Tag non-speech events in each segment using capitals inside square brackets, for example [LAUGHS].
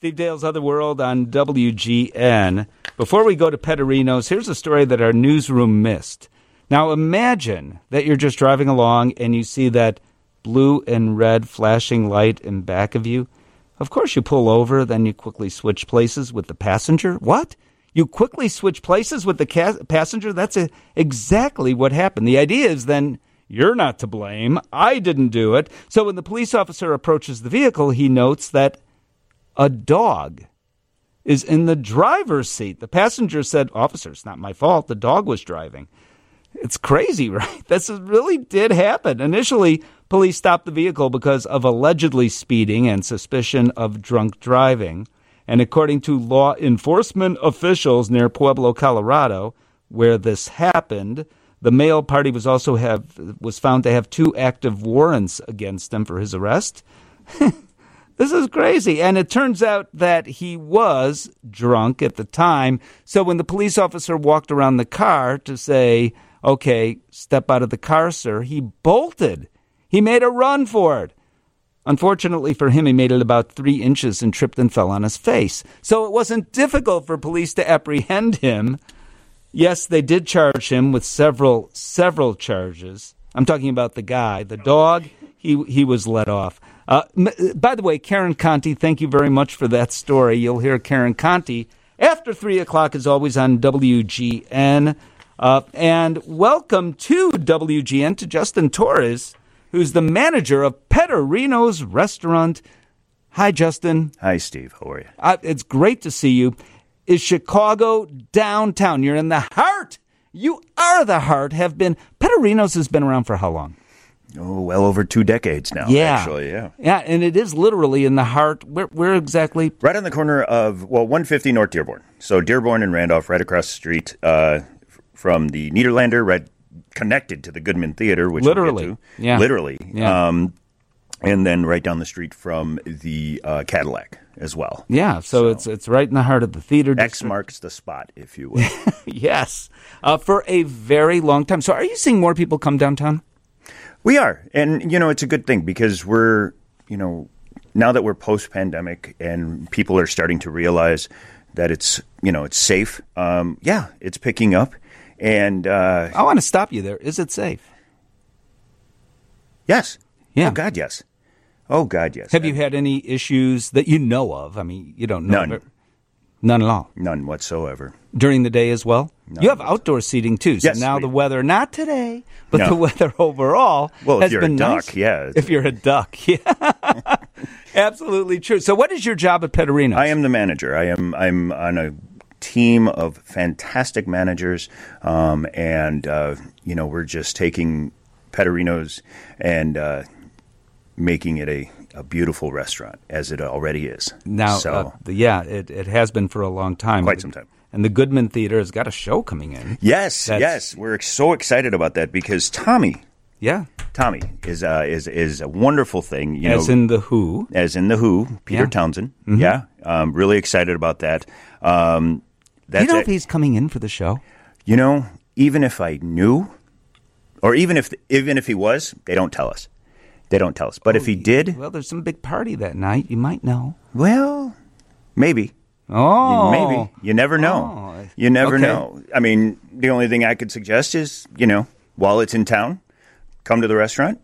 Steve Dale's Other World on WGN. Before we go to Petterinos, here's a story that our newsroom missed. Now imagine that you're just driving along and you see that blue and red flashing light in back of you. Of course, you pull over, then you quickly switch places with the passenger. What? You quickly switch places with the ca- passenger? That's a, exactly what happened. The idea is then you're not to blame. I didn't do it. So when the police officer approaches the vehicle, he notes that a dog is in the driver's seat. The passenger said, Officer, it's not my fault. The dog was driving. It's crazy, [LAUGHS] right? This really did happen. Initially, police stopped the vehicle because of allegedly speeding and suspicion of drunk driving. And according to law enforcement officials near Pueblo, Colorado, where this happened, the male party was also have was found to have two active warrants against him for his arrest. [LAUGHS] this is crazy. And it turns out that he was drunk at the time. So when the police officer walked around the car to say, "Okay, step out of the car, sir," he bolted. He made a run for it. Unfortunately for him, he made it about three inches and tripped and fell on his face. So it wasn't difficult for police to apprehend him. Yes, they did charge him with several several charges. I'm talking about the guy, the dog. He he was let off. Uh, by the way, Karen Conti, thank you very much for that story. You'll hear Karen Conti after three o'clock, as always, on WGN. Uh, and welcome to WGN to Justin Torres, who's the manager of Petterinos Restaurant. Hi, Justin. Hi, Steve. How are you? Uh, it's great to see you is Chicago downtown. You're in the heart. You are the heart. Have been. Petterinos has been around for how long? Oh, well over two decades now. Yeah, actually, yeah, yeah, and it is literally in the heart. Where, where exactly? Right on the corner of well, 150 North Dearborn. So Dearborn and Randolph, right across the street uh, from the Nederlander, right connected to the Goodman Theater, which literally, we'll yeah, literally, yeah. Um, and then right down the street from the uh, Cadillac as well. Yeah, so, so, it's it's right in the heart of the theater. District. X marks the spot, if you will. [LAUGHS] yes, uh, for a very long time. So, are you seeing more people come downtown? We are, and you know, it's a good thing because we're, you know, now that we're post pandemic and people are starting to realize that it's, you know, it's safe. Um, yeah, it's picking up, and uh, I want to stop you there. Is it safe? Yes. Yeah. Oh God, yes. Oh God, yes. Have you had any issues that you know of? I mean, you don't know. None. None at all. None whatsoever. During the day as well. None you have outdoor seating too. So yes, now we, the weather, not today, but no. the weather [LAUGHS] overall well, has if you're been a duck, nice. yeah. If you're a duck, [LAUGHS] yeah. Absolutely true. So, what is your job at Petterinos? I am the manager. I am. I'm on a team of fantastic managers, um, and uh, you know we're just taking Petterinos and. Uh, making it a, a beautiful restaurant as it already is. Now, so, uh, yeah, it, it has been for a long time. Quite some time. And the Goodman Theater has got a show coming in. Yes, yes, we're so excited about that because Tommy, yeah, Tommy is uh, is is a wonderful thing. You know as know, in the Who, as in the Who, Peter Yeah. Townshend. Mhm. Yeah, um, really excited about that. Um, Do you know it. if he's coming in for the show? You know, even if I knew, or even if even if he was, they don't tell us. They don't tell us. But if he did, Well, there's some big party that night. You might know. well, maybe. Oh, Maybe. You never know. Oh. You never Okay. know. I mean, the only thing I could suggest is, you know, while it's in town, come to the restaurant,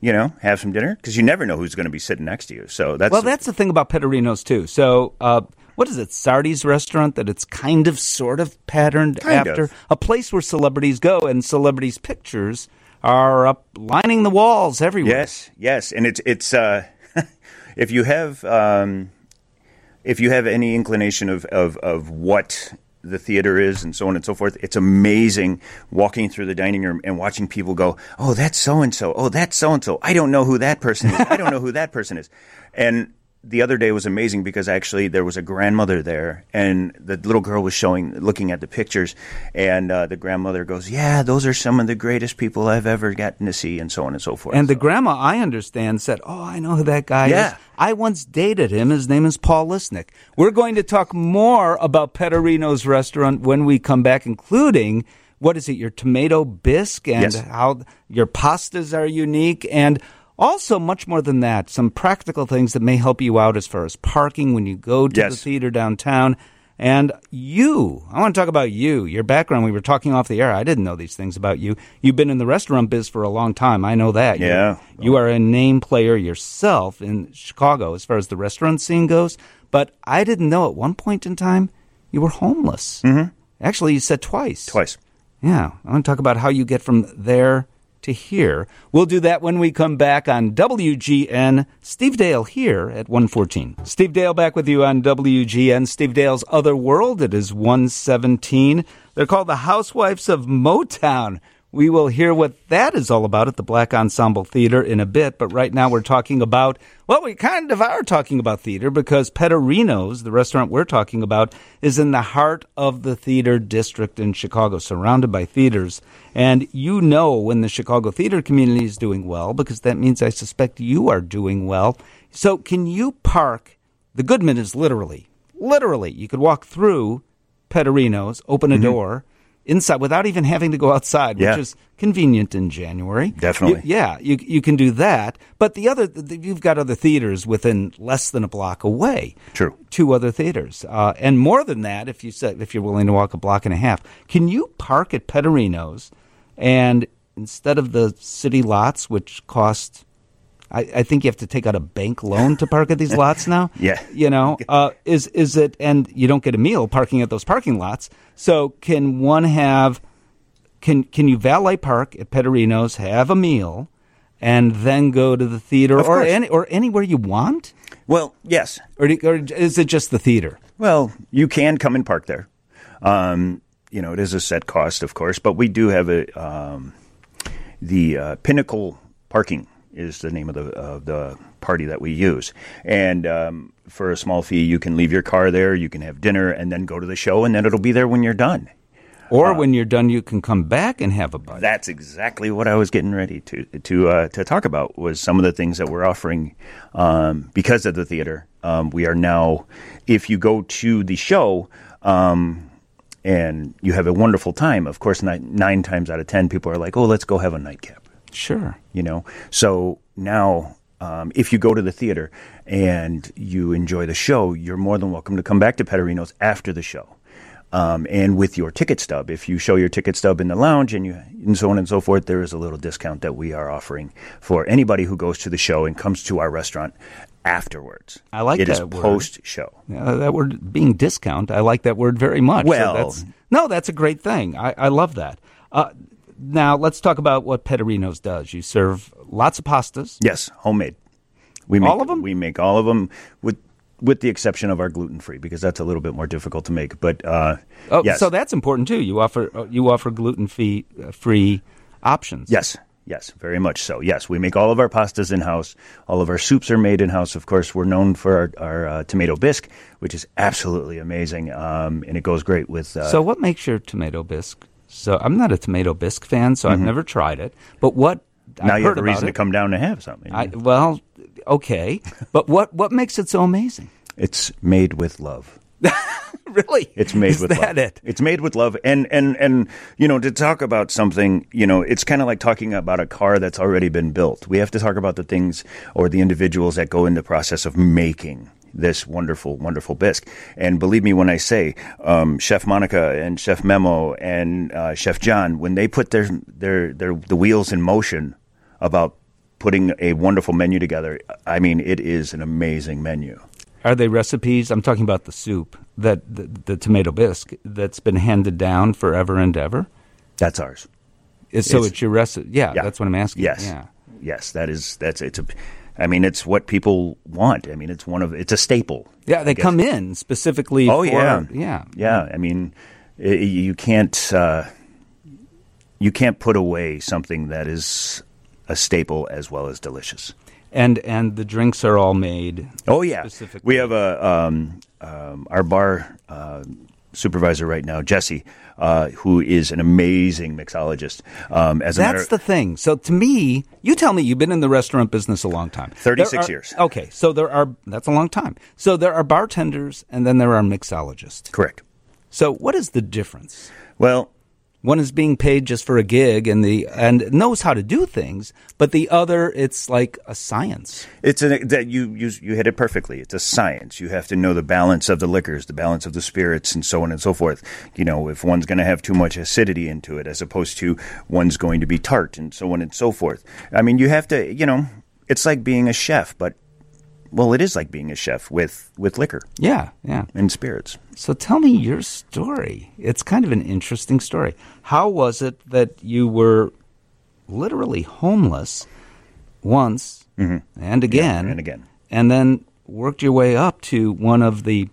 you know, have some dinner because you never know who's going to be sitting next to you. So that's Well, that's the thing about Petterinos too. So, uh, what is it? Sardi's restaurant that it's kind of, sort of patterned Kind after of. a place where celebrities go, and celebrities' pictures are up lining the walls everywhere. Yes, yes, and it's it's uh, [LAUGHS] if you have um, if you have any inclination of, of of what the theater is and so on and so forth, it's amazing walking through the dining room and watching people go, "Oh, that's so and so. Oh, that's so and so. I don't know who that person is. I don't know who that person is." And the other day was amazing because actually there was a grandmother there, and the little girl was showing, looking at the pictures, and uh, the grandmother goes, "Yeah, those are some of the greatest people I've ever gotten to see," and so on and so forth. And the grandma, I understand, said, "Oh, I know who that guy Yeah. is. I once dated him. His name is Paul Lisnick." We're going to talk more about Petterinos restaurant when we come back, including what is it, your tomato bisque, and Yes. how your pastas are unique, and Also, much more than that, some practical things that may help you out as far as parking when you go to the theater downtown. And you, I want to talk about you, your background. We were talking off the air. I didn't know these things about you. You've been in the restaurant biz for a long time. I know that. You're- Yeah. You are a name player yourself in Chicago as far as the restaurant scene goes. But I didn't know at one point in time you were homeless. Mm-hmm. Actually, you said twice. Twice. Yeah, I want to talk about how you get from there to here. We'll do that when we come back on WGN. Steve Dale here at 114. Steve Dale back with you on WGN. Steve Dale's Other World. It is 117. They're called the Housewives of Motown. We will hear what that is all about at the Black Ensemble Theater in a bit, but right now we're talking about, well, we kind of are talking about theater because Petterino's, the restaurant we're talking about, is in the heart of the theater district in Chicago, surrounded by theaters. And you know when the Chicago theater community is doing well because that means I suspect you are doing well. So can you park? The Goodman is literally, literally, you could walk through Petterino's, open a mm-hmm. door inside without even having to go outside, Yeah. which is convenient in January. Definitely. You- yeah, you you can do that. But the other, the, you've got other theaters within less than a block away. True. Two other theaters, uh, and more than that, if you said if you're willing to walk a block and a half, can you park at Petterino's, and instead of the city lots, which cost. I, I think you have to take out a bank loan to park at these [LAUGHS] lots now. Yeah. you know, [LAUGHS] uh, is is it? And you don't get a meal parking at those parking lots. So can one have can can you valet park at Petterino's, have a meal, and then go to the theater Of or course. any or anywhere you want, Well, yes. or, do- or is it just the theater? Well, you can come and park there. Um, you know, it is a set cost, of course, but we do have a um, the uh, Pinnacle Parking is the name of the of the party that we use, and um, for a small fee, you can leave your car there, you can have dinner, and then go to the show, and then it'll be there when you're done. Or when you're done, you can come back and have a bite. That's exactly what I was getting ready to to uh, to talk about. Was some of the things that we're offering um, because of the theater. Um, we are now, if you go to the show. Um, and you have a wonderful time. Of course, nine, nine times out of ten, people are like, "Oh, let's go have a nightcap." Sure. you know so now um, if you go to the theater and you enjoy the show you're more than welcome to come back to Petterino's after the show um, and with your ticket stub if you show your ticket stub in the lounge and you and so on and so forth there is a little discount that we are offering for anybody who goes to the show and comes to our restaurant afterwards I like It is word. post show Uh, that word being discount, I like that word very much. So Well- that's, no, that's a great thing. I, I love that. Uh, now let's talk about what Petterino's does. You serve lots of pastas. yes homemade we make, All of 'em? we make all of them with with the exception of our gluten free because that's a little bit more difficult to make but uh, Oh, yes. so that's important too. You offer uh, you offer gluten free uh, free options. Yes, yes, very much so. Yes, we make all of our pastas in house. All of our soups are made in house. Of course, we're known for our, our uh, tomato bisque, which is absolutely amazing, um, and it goes great with. Uh, So what makes your tomato bisque? So I'm not a tomato bisque fan, so I've never tried it. But what Mm-hmm. now I've you have heard a reason it. to come down to have something. I, well, okay, but what what makes it so amazing? it's made with love. [LAUGHS] really, It's made Is with that love. it? It's made with love, and and and you know to talk about something, you know, it's kind of like talking about a car that's already been built. We have to talk about the things or the individuals that go in the process of making this wonderful, wonderful bisque. And believe me when I say, um, Chef Monica and Chef Memo and uh, Chef John, when they put their their their the wheels in motion about putting a wonderful menu together, I mean, it is an amazing menu. Are they recipes? I'm talking about the soup that the, the tomato bisque that's been handed down forever and ever. That's ours. Is- So It's- it's, your recipe. Yeah, Yeah. that's what I'm asking. Yes. Yeah. Yes, that is that's it's a I mean it's what people want. I mean it's one of it's a staple. Yeah, they come in specifically. Oh for, yeah. yeah, Yeah, I mean i you can't uh, you can't put away something that is a staple as well as delicious. And and the drinks are all made. Oh yeah, Specifically. we have a um, um, our bar uh, supervisor right now, Jesse, uh, who is an amazing mixologist. Um, as That's the thing. So to me, you tell me you've been in the restaurant business a long time. 36 are- years. Okay, so there are that's a long time. So there are bartenders and then there are mixologists. correct. So what is the difference? Well, One is being paid just for a gig and the and knows how to do things, but the other it's like a science. It's a, that you, you you hit it perfectly. It's a science. You have to know the balance of the liquors, the balance of the spirits, and so on and so forth. You know, if one's going to have too much acidity into it, as opposed to one's going to be tart, and so on and so forth. I mean, you have to. You know, it's like being a chef, but well, it is like being a chef with with liquor Yeah, yeah. and spirits. So tell me your story. It's kind of an interesting story. How was it that you were literally homeless once and again Mm-hmm. and again. and then worked your way up to one of the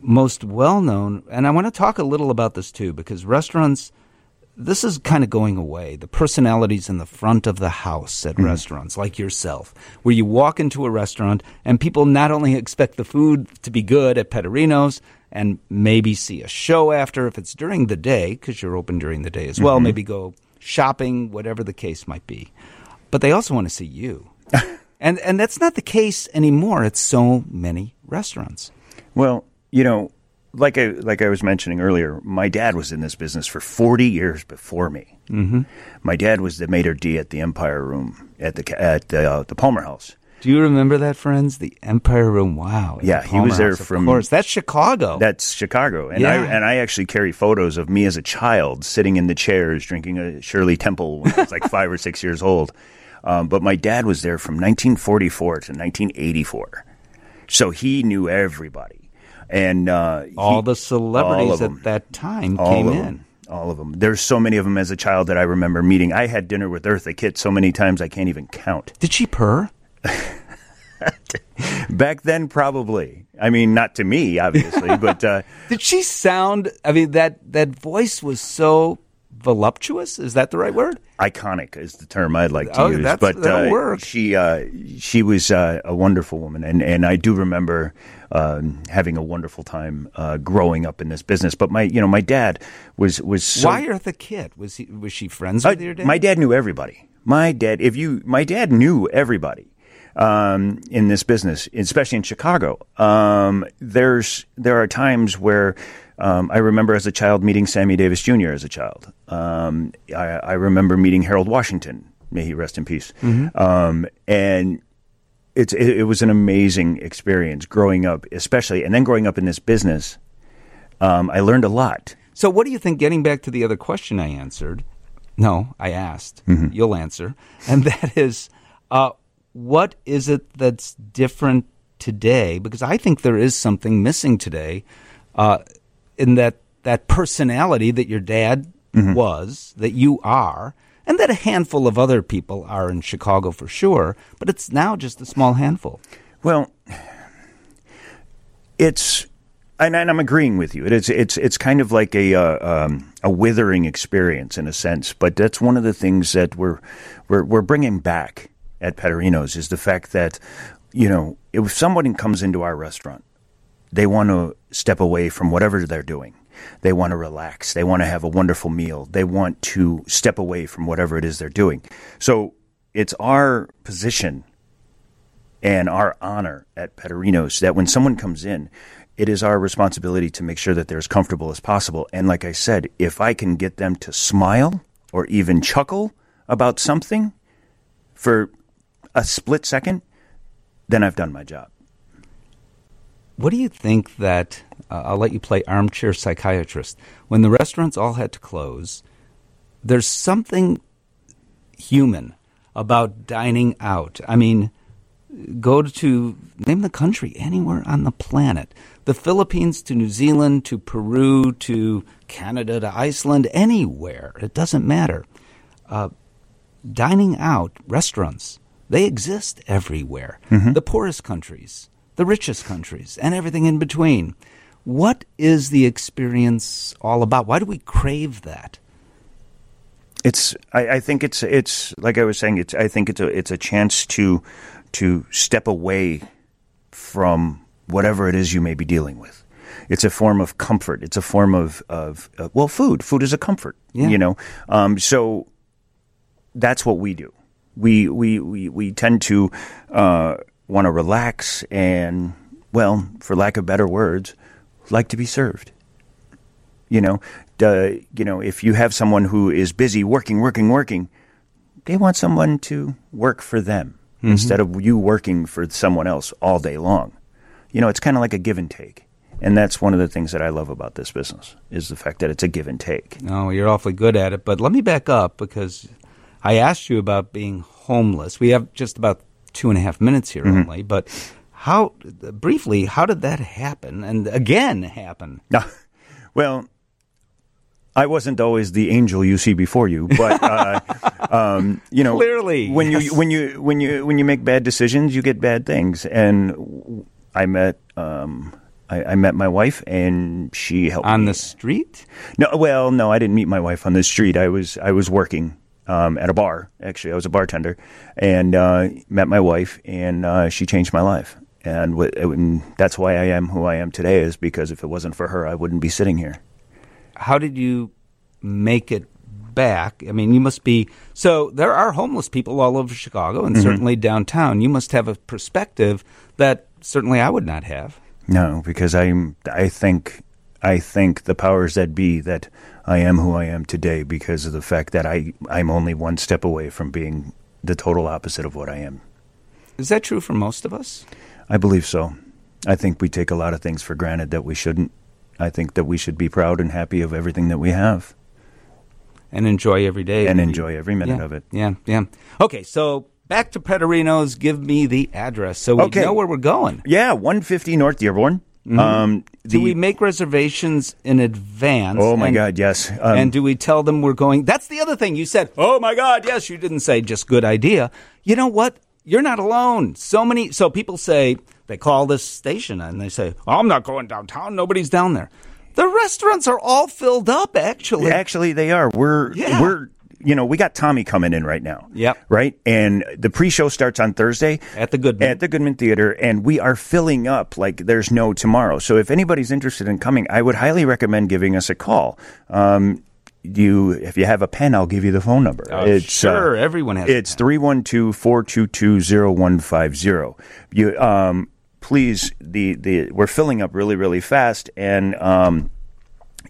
most well-known and I want to talk a little about this too because restaurants this is kind of going away. The personalities in the front of the house at hmm. restaurants, like yourself, where you walk into a restaurant and people not only expect the food to be good at Petterino's and maybe see a show after if it's during the day, because you're open during the day as well, mm-hmm. maybe go shopping, whatever the case might be. But they also want to see you. [LAUGHS] and, and that's not the case anymore at so many restaurants. Well, you know, like I like I was mentioning earlier, my dad was in this business for forty years before me. Mm-hmm. My dad was the maitre d at the Empire Room at the at the, uh, the Palmer House. Do you remember that, friends? The Empire Room. Wow. Yeah, he was there House, of from- course, that's Chicago. That's Chicago, and I and I actually carry photos of me as a child sitting in the chairs drinking a Shirley Temple when I was like five or six years old. Um, but my dad was there from 1944 to 1984, so he knew everybody, and uh, all he- the celebrities all at that time all came in. them. All of them. There's so many of them as a child that I remember meeting. I had dinner with Eartha Kitt so many times I can't even count. Did she purr? [LAUGHS] Back then, probably. I mean, not to me, obviously, [LAUGHS] but uh, Did she sound? I mean that that voice was so voluptuous. Is that the right word? Iconic is the term I'd like to Oh, use. that's- but uh, work. she uh, she was uh, a wonderful woman, and, and I do remember um, having a wonderful time uh, growing up in this business. But my you know my dad was was so, Why Eartha Kitt? Was he? Was she friends Uh, with your dad? My dad knew everybody. My dad, if you, my dad knew everybody um, in this business, especially in Chicago. Um, there's there are times where um, I remember as a child meeting Sammy Davis Jr. as a child. Um, I, I remember meeting Harold Washington. May he rest in peace. Um, and it's it, it was an amazing experience growing up, especially, and then growing up in this business. Um, I learned a lot. So, what do you think? Getting back to the other question I answered, no, I asked. Mm-hmm. You'll answer, and [LAUGHS] that is, uh, what is it that's different today? Because I think there is something missing today, uh, in that that personality that your dad Mm-hmm. was, that you are, and that a handful of other people are in Chicago for sure. But it's now just a small handful. Well, it's and, and I'm agreeing with you. It is it's it's kind of like a uh, um, a withering experience in a sense, but that's one of the things that we're we're we're bringing back at Petterino's is the fact that you know if someone comes into our restaurant, they want to step away from whatever they're doing. They want to relax. They want to have a wonderful meal. They want to step away from whatever it is they're doing. So it's our position and our honor at Petterino's that when someone comes in, it is our responsibility to make sure that they're as comfortable as possible. And like I said, if I can get them to smile or even chuckle about something for a split second, then I've done my job. What do you think that uh, I'll let you play armchair psychiatrist when the restaurants all had to close? There's something human about dining out. I mean, go to name the country anywhere on the planet the Philippines to New Zealand to Peru to Canada to Iceland, anywhere. It doesn't matter. Uh, dining out, restaurants, they exist everywhere. The poorest countries, the richest countries, and everything in between. What is the experience all about? Why do we crave that? It's. I, I think it's. It's like I was saying. It's. I think it's a. It's a chance to, to step away from whatever it is you may be dealing with. It's a form of comfort. It's a form of of uh, well, food. Food is a comfort. Yeah. You know. Um, so that's what we do. We we we we tend to uh, want to relax and well, for lack of better words, like to be served. You know, uh, you know, if you have someone who is busy working, working, working, they want someone to work for them instead of you working for someone else all day long. You know, it's kind of like a give and take. And that's one of the things that I love about this business is the fact that it's a give and take. No, you're awfully good at it. But let me back up because I asked you about being homeless. We have just about two and a half minutes here only. But how, briefly, how did that happen? And again, happen? No, [LAUGHS] well, I wasn't always the angel you see before you, but uh, [LAUGHS] um, you know, Clearly, when yes. you when you when you when you make bad decisions, you get bad things. And I met um, I, I met my wife, and she helped On me. the street? No, well, no, I didn't meet my wife on the street. I was I was working um, at a bar. Actually, I was a bartender, and uh, met my wife, and uh, she changed my life. And, w- and that's why I am who I am today. Is because if it wasn't for her, I wouldn't be sitting here. How did you make it back? I mean, you must be. So there are homeless people all over Chicago and certainly downtown. You must have a perspective that certainly I would not have. No, because I'm. I think. I think the powers that be that I am who I am today because of the fact that I I'm only one step away from being the total opposite of what I am. Is that true for most of us? I believe so. I think we take a lot of things for granted that we shouldn't. I think that we should be proud and happy of everything that we have And enjoy every day. and enjoy every minute yeah, of it. Yeah, yeah. Okay, so back to Petterinos. Give me the address so we Okay. know where we're going. Yeah, 150 North Dearborn. Um, the, Do we make reservations in advance? oh my And- God, yes. Um, and do we tell them we're going? That's the other thing. You said, "Oh my God, yes." You didn't say just good idea. You know what? You're not alone. So many. So people say they call this station and they say, oh, "I'm not going downtown. Nobody's down there." The restaurants are all filled up. Actually, Actually, they are. We're Yeah. we're you know we got Tommy coming in right now. Yep. Right, and the pre-show starts on Thursday At the Goodman. at the Goodman Theater, and we are filling up like there's no tomorrow. So if anybody's interested in coming, I would highly recommend giving us a call. Um, you if you have a pen, I'll give you the phone number. Oh, it's sure, uh, everyone has. It's 312-422-0150. You um please the the we're filling up really really fast and um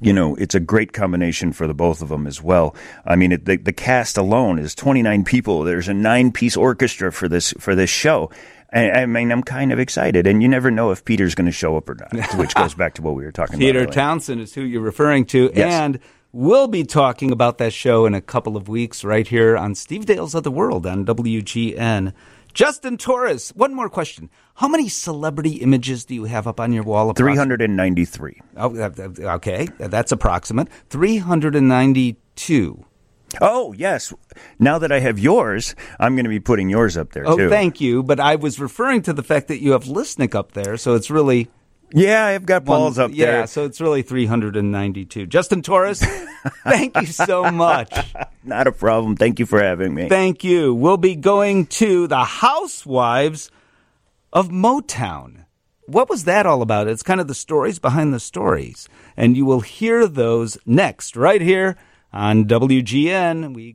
you know, it's a great combination for the both of them as well. I mean, it, the, the cast alone is 29 people. There's a nine piece orchestra for this for this show. I, I mean, I'm kind of excited, and you never know if Peter's going to show up or not, which goes back to what we were talking Peter about. earlier. Townshend is who you're referring to, Yes. and we'll be talking about that show in a couple of weeks right here on Steve Dale's Other World on WGN. Justin Torres, one more question. How many celebrity images do you have up on your wall? 393. Oh, okay, that's approximate. 392. Oh, yes. Now that I have yours, I'm going to be putting yours up there too. Oh, too. thank you. But I was referring to the fact that you have Lisnick up there, so it's really Yeah, I've got Paul's up yeah, there. so it's really 392. Justin Torres, [LAUGHS] thank you so much. Not a problem. Thank you for having me. Thank you. We'll be going to the Housewives of Motown. What was that all about? It's kind of the stories behind the stories. And you will hear those next, right here on WGN. We